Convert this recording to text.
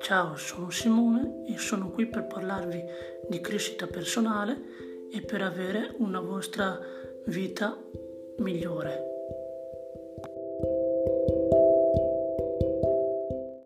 Ciao, sono Simone e sono qui per parlarvi di crescita personale e per avere una vostra vita migliore.